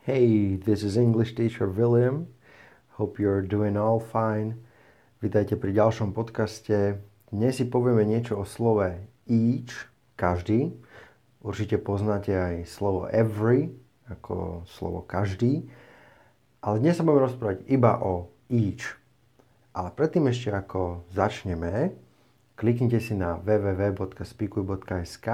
Hey, this is English teacher William. Hope you're doing all fine. Vítajte pri ďalšom podcaste. Dnes si povieme niečo o slove each, každý. Určite poznáte aj slovo every, ako slovo každý. Ale dnes sa budeme rozprávať iba o each. Ale predtým ešte ako začneme, kliknite si na www.speakuj.sk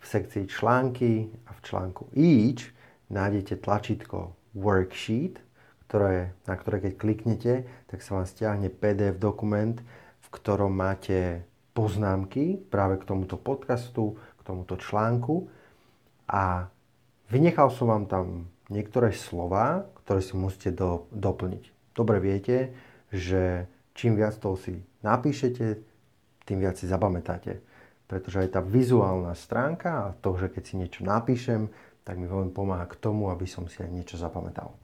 v sekcii články a v článku Each nájdete tlačítko Worksheet, ktoré, na ktoré keď kliknete, tak sa vám stiahne PDF dokument, v ktorom máte poznámky práve k tomuto podcastu, k tomuto článku a vynechal som vám tam niektoré slova, ktoré si musíte do, doplniť. Dobre viete, že čím viac toho si napíšete, tým viac si zapamätáte pretože aj tá vizuálna stránka a to, že keď si niečo napíšem, tak mi veľmi pomáha k tomu, aby som si aj niečo zapamätal.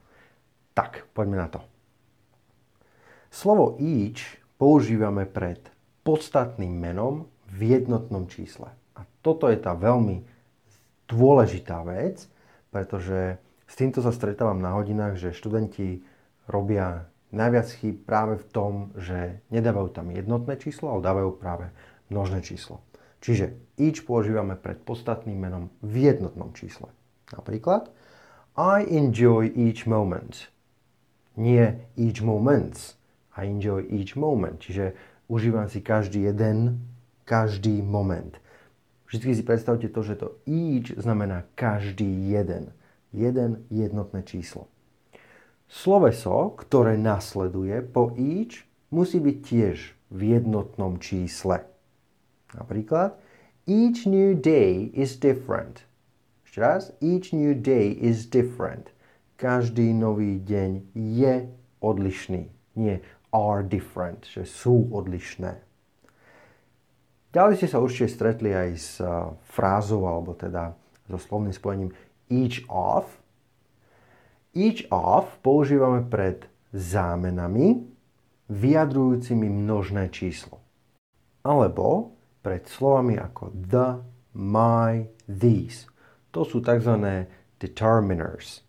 Tak, poďme na to. Slovo each používame pred podstatným menom v jednotnom čísle. A toto je tá veľmi dôležitá vec, pretože s týmto sa stretávam na hodinách, že študenti robia najviac chýb práve v tom, že nedávajú tam jednotné číslo, ale dávajú práve množné číslo. Čiže each používame pred podstatným menom v jednotnom čísle. Napríklad I enjoy each moment. Nie each moments. I enjoy each moment. Čiže užívam si každý jeden, každý moment. Vždy si predstavte to, že to each znamená každý jeden. Jeden jednotné číslo. Sloveso, ktoré nasleduje po each, musí byť tiež v jednotnom čísle. Napríklad, each new day is different. Ešte raz, each new day is different. Každý nový deň je odlišný. Nie are different, že sú odlišné. Ďalej ste sa určite stretli aj s uh, frázou, alebo teda so slovným spojením each of. Each of používame pred zámenami vyjadrujúcimi množné číslo. Alebo pred slovami ako the, my, these. To sú tzv. determiners.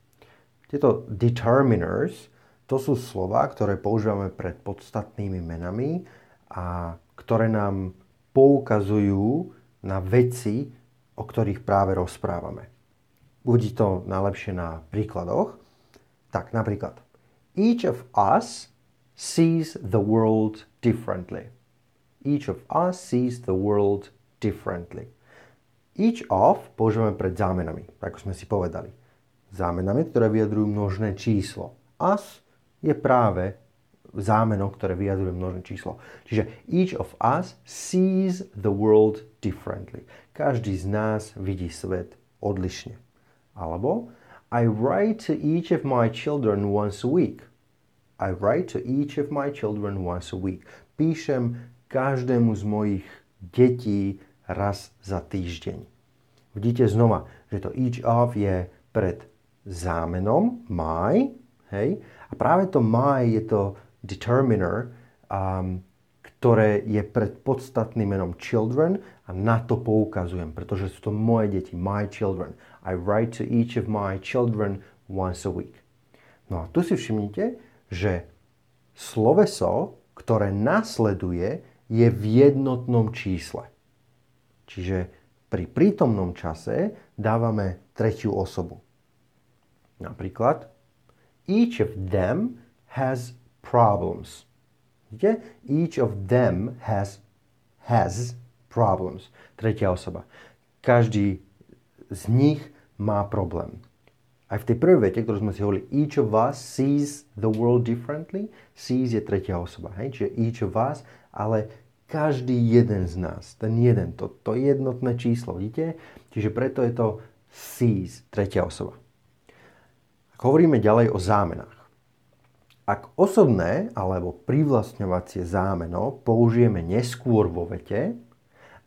Tieto determiners to sú slova, ktoré používame pred podstatnými menami a ktoré nám poukazujú na veci, o ktorých práve rozprávame. Bude to najlepšie na príkladoch. Tak napríklad, each of us sees the world differently. Each of us sees the world differently. Each of používame pred zámenami, ako sme si povedali. Zámenami, ktoré vyjadrujú množné číslo. Us je práve zámeno, ktoré vyjadruje množné číslo. Čiže each of us sees the world differently. Každý z nás vidí svet odlišne. Alebo I write to each of my children once a week. I write to each of my children once a week. Píšem každému z mojich detí raz za týždeň. Vidíte znova, že to each of je pred zámenom my, hej, a práve to my je to determiner, um, ktoré je pred podstatným menom children a na to poukazujem, pretože sú to moje deti, my children. I write to each of my children once a week. No a tu si všimnite, že sloveso, ktoré nasleduje, je v jednotnom čísle. Čiže pri prítomnom čase dávame tretiu osobu. Napríklad, each of them has problems. Vidíte? Each of them has, has problems. Tretia osoba. Každý z nich má problém. Aj v tej prvej vete, ktorú sme si hovorili, each of us sees the world differently, sees je tretia osoba. Hej? Čiže each of us, ale každý jeden z nás, ten jeden, to, to jednotné číslo, vidíte? Čiže preto je to sees, tretia osoba. Ak hovoríme ďalej o zámenách. Ak osobné alebo privlastňovacie zámeno použijeme neskôr vo vete,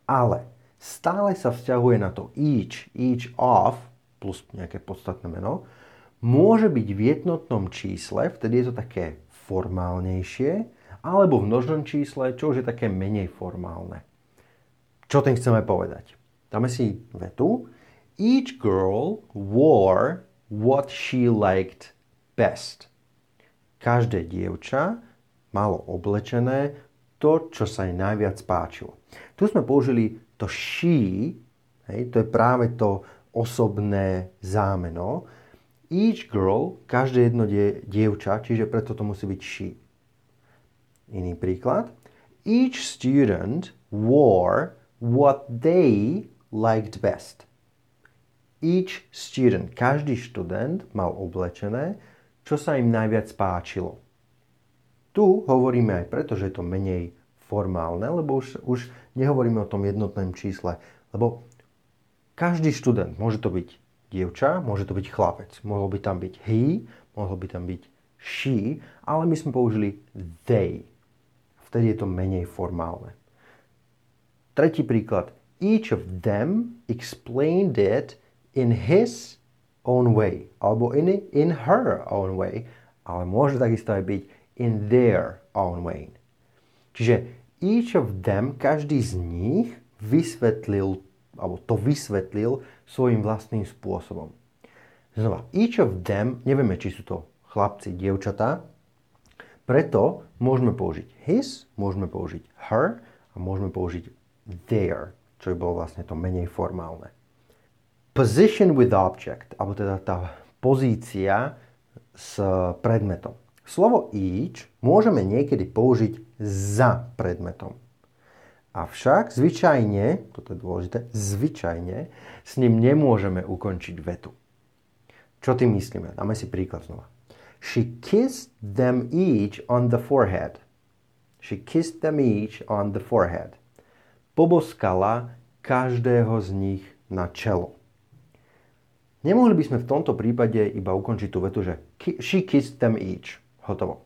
ale stále sa vzťahuje na to each, each of, plus nejaké podstatné meno, môže byť v jednotnom čísle, vtedy je to také formálnejšie, alebo v množnom čísle, čo už je také menej formálne. Čo tým chceme povedať? Dáme si vetu. Each girl wore what she liked best. Každé dievča malo oblečené to, čo sa jej najviac páčilo. Tu sme použili to she, hej, to je práve to osobné zámeno. Each girl, každé jedno die, dievča, čiže preto to musí byť she. Iný príklad. Each student wore what they liked best. Each student, každý študent mal oblečené, čo sa im najviac páčilo. Tu hovoríme aj preto, že je to menej formálne, lebo už, už nehovoríme o tom jednotnom čísle, lebo každý študent, môže to byť dievča, môže to byť chlapec, mohol by tam byť he, mohol by tam byť she, ale my sme použili they. Vtedy je to menej formálne. Tretí príklad. Each of them explained it in his own way, alebo in, in her own way, ale môže takisto aj byť in their own way. Čiže each of them, každý z nich vysvetlil, alebo to vysvetlil svojim vlastným spôsobom. Znova, each of them, nevieme, či sú to chlapci, dievčatá, preto môžeme použiť his, môžeme použiť her a môžeme použiť their, čo by bolo vlastne to menej formálne position with object, alebo teda tá pozícia s predmetom. Slovo each môžeme niekedy použiť za predmetom. Avšak zvyčajne, toto je dôležité, zvyčajne s ním nemôžeme ukončiť vetu. Čo tým myslíme? Dáme si príklad znova. She kissed them each on the forehead. She kissed them each on the forehead. Poboskala každého z nich na čelo. Nemohli by sme v tomto prípade iba ukončiť tú vetu, že she kissed them each. Hotovo.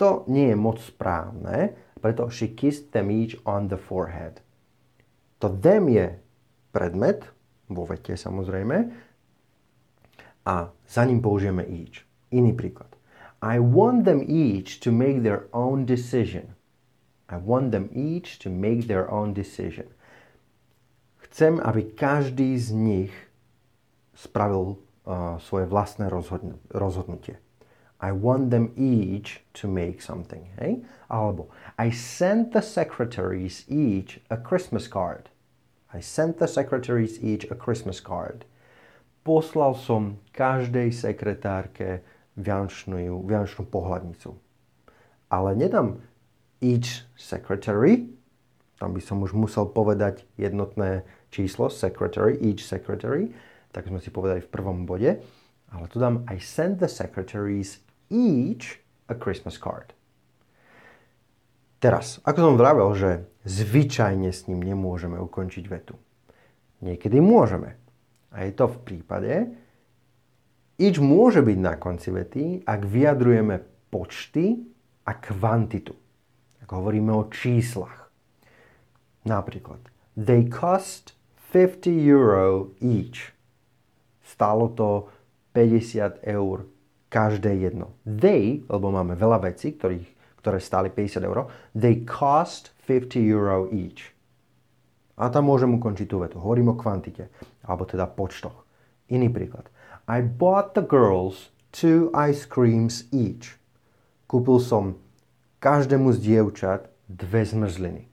To nie je moc správne, preto she kissed them each on the forehead. To them je predmet, vo vete samozrejme, a za ním použijeme each. Iný príklad. I want them each to make their own decision. I want them each to make their own decision. Chcem, aby každý z nich spravil uh, svoje vlastné rozhodn- rozhodnutie. I want them each to make something. Hej? Alebo I sent the secretaries each a Christmas card. I sent the secretaries each a Christmas card. Poslal som každej sekretárke vianočnú, vianočnú pohľadnicu. Ale nedám each secretary, tam by som už musel povedať jednotné číslo, secretary, each secretary, tak sme si povedali v prvom bode, ale tu dám I send the secretaries each a Christmas card. Teraz, ako som vravel, že zvyčajne s ním nemôžeme ukončiť vetu. Niekedy môžeme. A je to v prípade, each môže byť na konci vety, ak vyjadrujeme počty a kvantitu. Ako hovoríme o číslach. Napríklad, they cost 50 euro each. Stálo to 50 eur každé jedno. They, lebo máme veľa vecí, ktorých, ktoré stáli 50 eur, they cost 50 euro each. A tam môžem ukončiť tú vetu. Hovorím o kvantite, alebo teda počtoch. Iný príklad. I bought the girls two ice creams each. Kúpil som každému z dievčat dve zmrzliny.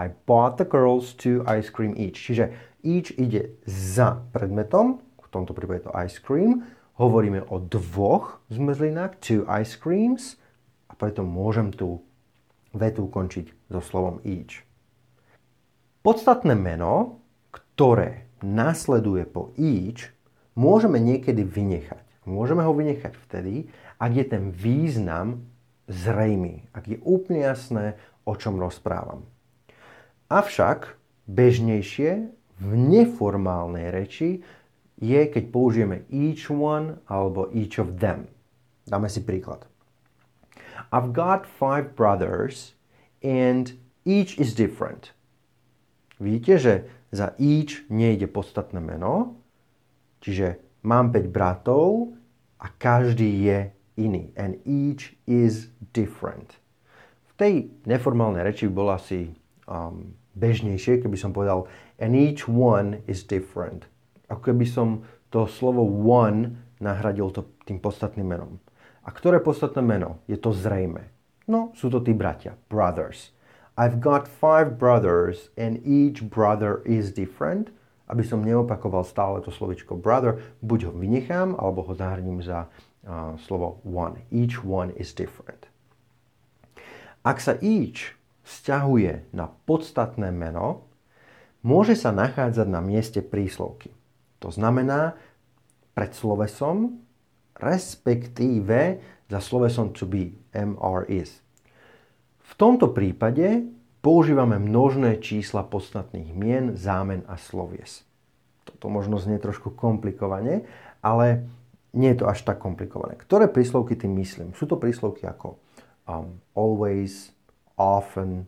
I bought the girls two ice cream each. Čiže each ide za predmetom, tomto prípade to ice cream. Hovoríme o dvoch zmrzlinách, two ice creams, a preto môžem tú vetu ukončiť so slovom each. Podstatné meno, ktoré nasleduje po each, môžeme niekedy vynechať. Môžeme ho vynechať vtedy, ak je ten význam zrejmý, ak je úplne jasné, o čom rozprávam. Avšak bežnejšie v neformálnej reči je, keď použijeme each one alebo each of them. Dáme si príklad. I've got five brothers and each is different. Vidíte, že za each nejde podstatné meno, čiže mám 5 bratov a každý je iný. And each is different. V tej neformálnej reči by bolo asi um, bežnejšie, keby som povedal and each one is different ako keby som to slovo one nahradil to tým podstatným menom. A ktoré podstatné meno? Je to zrejme. No, sú to tí bratia, brothers. I've got five brothers and each brother is different. Aby som neopakoval stále to slovičko brother, buď ho vynechám, alebo ho zahrním za uh, slovo one. Each one is different. Ak sa each vzťahuje na podstatné meno, môže sa nachádzať na mieste príslovky. To znamená pred slovesom, respektíve za slovesom to be, MR is. V tomto prípade používame množné čísla podstatných mien, zámen a slovies. Toto možno znie trošku komplikovane, ale nie je to až tak komplikované. Ktoré príslovky tým myslím? Sú to príslovky ako um, always, often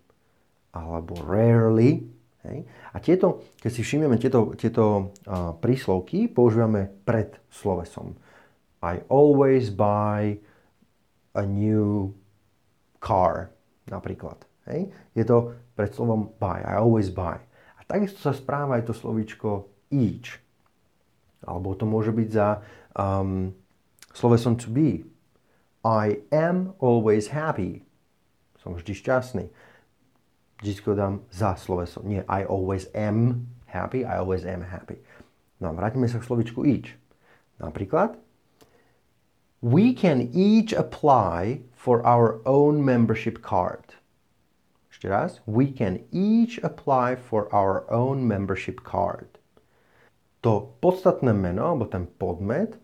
alebo rarely. Hej? A tieto, keď si všimneme tieto, tieto uh, príslovky, používame pred slovesom. I always buy a new car, napríklad. Hej? Je to pred slovom buy, I always buy. A takisto sa správa aj to slovíčko each. Alebo to môže byť za um, slovesom to be. I am always happy. Som vždy šťastný. Vždy ho dám za sloveso. Nie I always am happy, I always am happy. No a vrátime sa k slovičku each. Napríklad, we can each apply for our own membership card. Ešte raz. We can each apply for our own membership card. To podstatné meno, alebo ten podmet,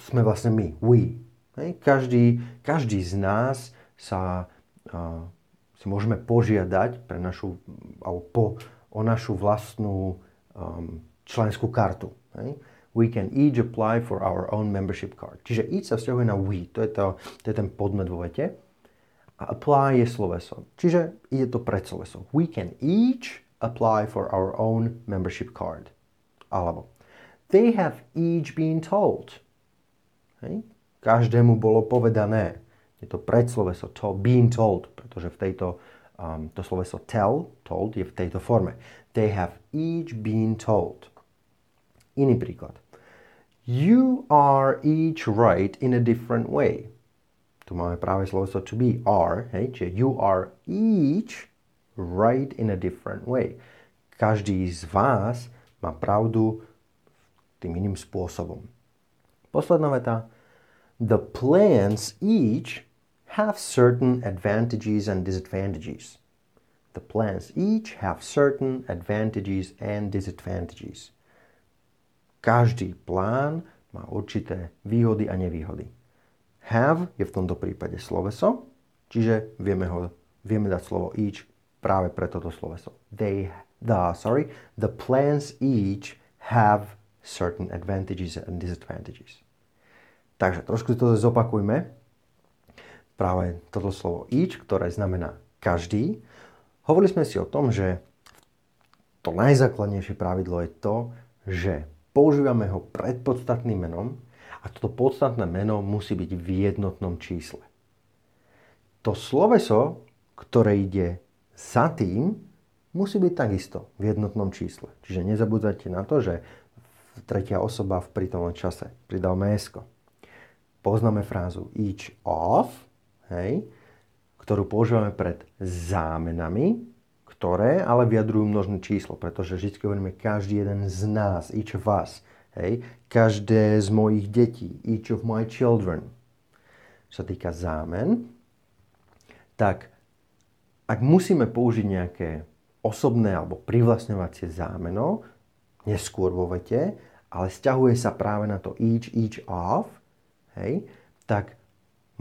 sme vlastne my, we. Hej? Každý, každý z nás sa uh, si môžeme požiadať pre našu, alebo po, o našu vlastnú um, členskú kartu. Hej? We can each apply for our own membership card. Čiže each sa vzťahuje na we, to je, to, to je ten podmet vo vete. A apply je sloveso. Čiže ide to pred sloveso. We can each apply for our own membership card. Alebo they have each been told. Hej? každému bolo povedané. Je to predsloveso to, being told, pretože v tejto, um, to sloveso tell, told, je v tejto forme. They have each been told. Iný príklad. You are each right in a different way. Tu máme práve sloveso to be, are, hej, you are each right in a different way. Každý z vás má pravdu tým iným spôsobom. Posledná veta. The plans each have certain advantages and disadvantages. The plans each have certain advantages and disadvantages. Každý plán má určité výhody a nevýhody. Have je v tomto prípade sloveso, čiže vieme, ho, vieme dať slovo each práve pre toto sloveso. They, the, sorry, the plans each have certain advantages and disadvantages. Takže trošku to zopakujme. Práve toto slovo each, ktoré znamená každý. Hovorili sme si o tom, že to najzákladnejšie pravidlo je to, že používame ho pred podstatným menom a toto podstatné meno musí byť v jednotnom čísle. To sloveso, ktoré ide za tým, musí byť takisto v jednotnom čísle. Čiže nezabúdajte na to, že tretia osoba v prítomnom čase pridáme s poznáme frázu each of, hej, ktorú používame pred zámenami, ktoré ale vyjadrujú množné číslo, pretože vždy hovoríme každý jeden z nás, each of us, hej, každé z mojich detí, each of my children. Čo sa týka zámen, tak ak musíme použiť nejaké osobné alebo privlastňovacie zámeno, neskôr vo vete, ale stiahuje sa práve na to each, each of, hej, tak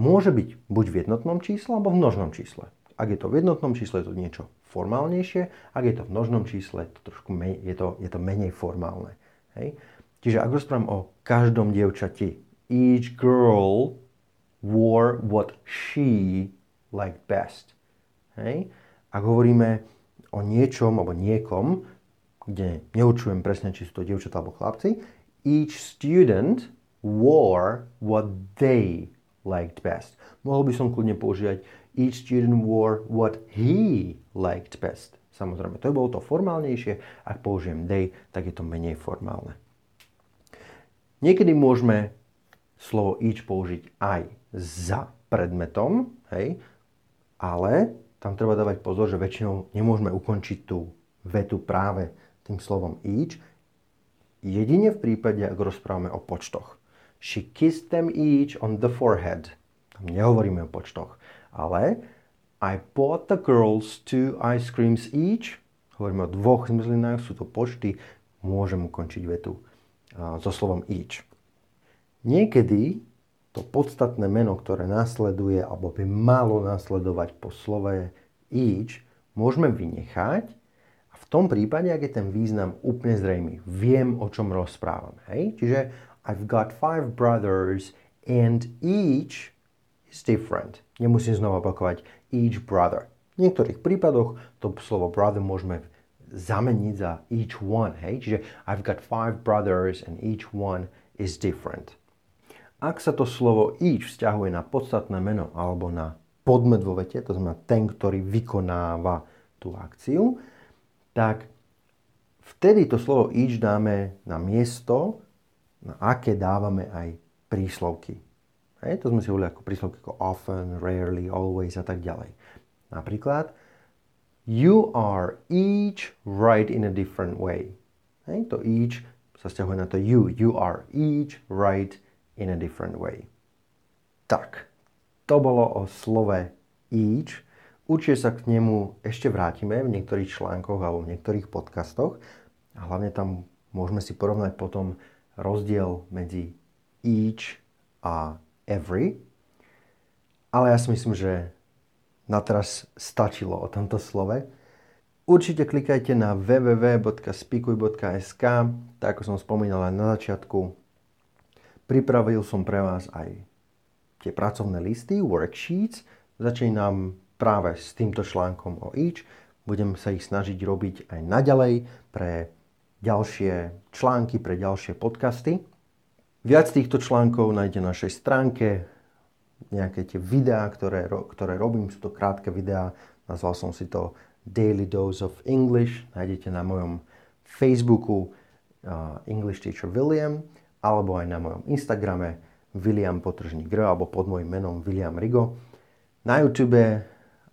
môže byť buď v jednotnom čísle alebo v množnom čísle. Ak je to v jednotnom čísle, je to niečo formálnejšie, ak je to v množnom čísle, to trošku menej, je, to, je to menej formálne. Hej. Čiže ak rozprávam o každom dievčati, each girl wore what she liked best. Hej. Ak hovoríme o niečom alebo niekom, kde neučujem presne, či sú to dievčatá alebo chlapci, each student wore what they liked best. Mohol by som kľudne používať each student wore what he liked best. Samozrejme, to je bolo to formálnejšie. Ak použijem they, tak je to menej formálne. Niekedy môžeme slovo each použiť aj za predmetom, hej, ale tam treba dávať pozor, že väčšinou nemôžeme ukončiť tú vetu práve tým slovom each, jedine v prípade, ak rozprávame o počtoch. She kissed them each on the forehead. Tam nehovoríme o počtoch. Ale I bought the girls two ice creams each. Hovoríme o dvoch zmrzlinách, sú to počty. Môžem ukončiť vetu uh, so slovom each. Niekedy to podstatné meno, ktoré nasleduje, alebo by malo nasledovať po slove each, môžeme vynechať a v tom prípade, ak je ten význam úplne zrejmý, viem, o čom rozprávam. Hej? Čiže I've got five brothers and each is different. Nemusím znova opakovať each brother. V niektorých prípadoch to slovo brother môžeme zameniť za each one. Hej? Čiže I've got five brothers and each one is different. Ak sa to slovo each vzťahuje na podstatné meno alebo na podmet vo vete, to znamená ten, ktorý vykonáva tú akciu, tak vtedy to slovo each dáme na miesto, na aké dávame aj príslovky. Hej, to sme si hovorili ako príslovky ako often, rarely, always a tak ďalej. Napríklad, you are each right in a different way. Hej, to each sa stiahuje na to you. You are each right in a different way. Tak, to bolo o slove each. Určite sa k nemu ešte vrátime v niektorých článkoch alebo v niektorých podcastoch. A hlavne tam môžeme si porovnať potom rozdiel medzi each a every. Ale ja si myslím, že na teraz stačilo o tomto slove. Určite klikajte na www.spikuj.sk, tak ako som spomínal aj na začiatku, Pripravil som pre vás aj tie pracovné listy, worksheets. Začínam práve s týmto článkom o each. Budem sa ich snažiť robiť aj naďalej pre ďalšie články, pre ďalšie podcasty. Viac týchto článkov nájdete na našej stránke, nejaké tie videá, ktoré, ktoré robím, sú to krátke videá, nazval som si to Daily Dose of English, nájdete na mojom Facebooku uh, English Teacher William alebo aj na mojom Instagrame William Potržník R alebo pod môjim menom William Rigo. Na YouTube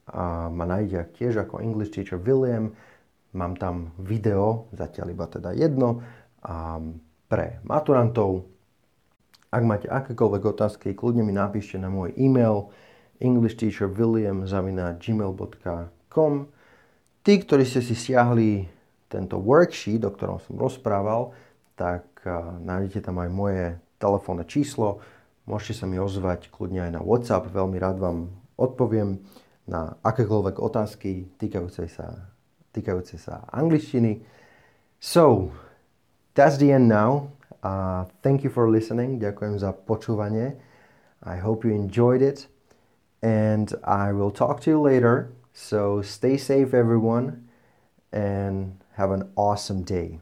a ma nájde tiež ako English Teacher William. Mám tam video, zatiaľ iba teda jedno, a pre maturantov. Ak máte akékoľvek otázky, kľudne mi napíšte na môj e-mail englishteacherwilliam.gmail.com Tí, ktorí ste si stiahli tento worksheet, o ktorom som rozprával, tak nájdete tam aj moje telefónne číslo. Môžete sa mi ozvať kľudne aj na WhatsApp, veľmi rád vám odpoviem na akékoľvek otázky týkajúce sa, týkajúce sa angličtiny. So, that's the end now. Uh, thank you for listening. Ďakujem za počúvanie. I hope you enjoyed it. And I will talk to you later. So stay safe, everyone, and have an awesome day.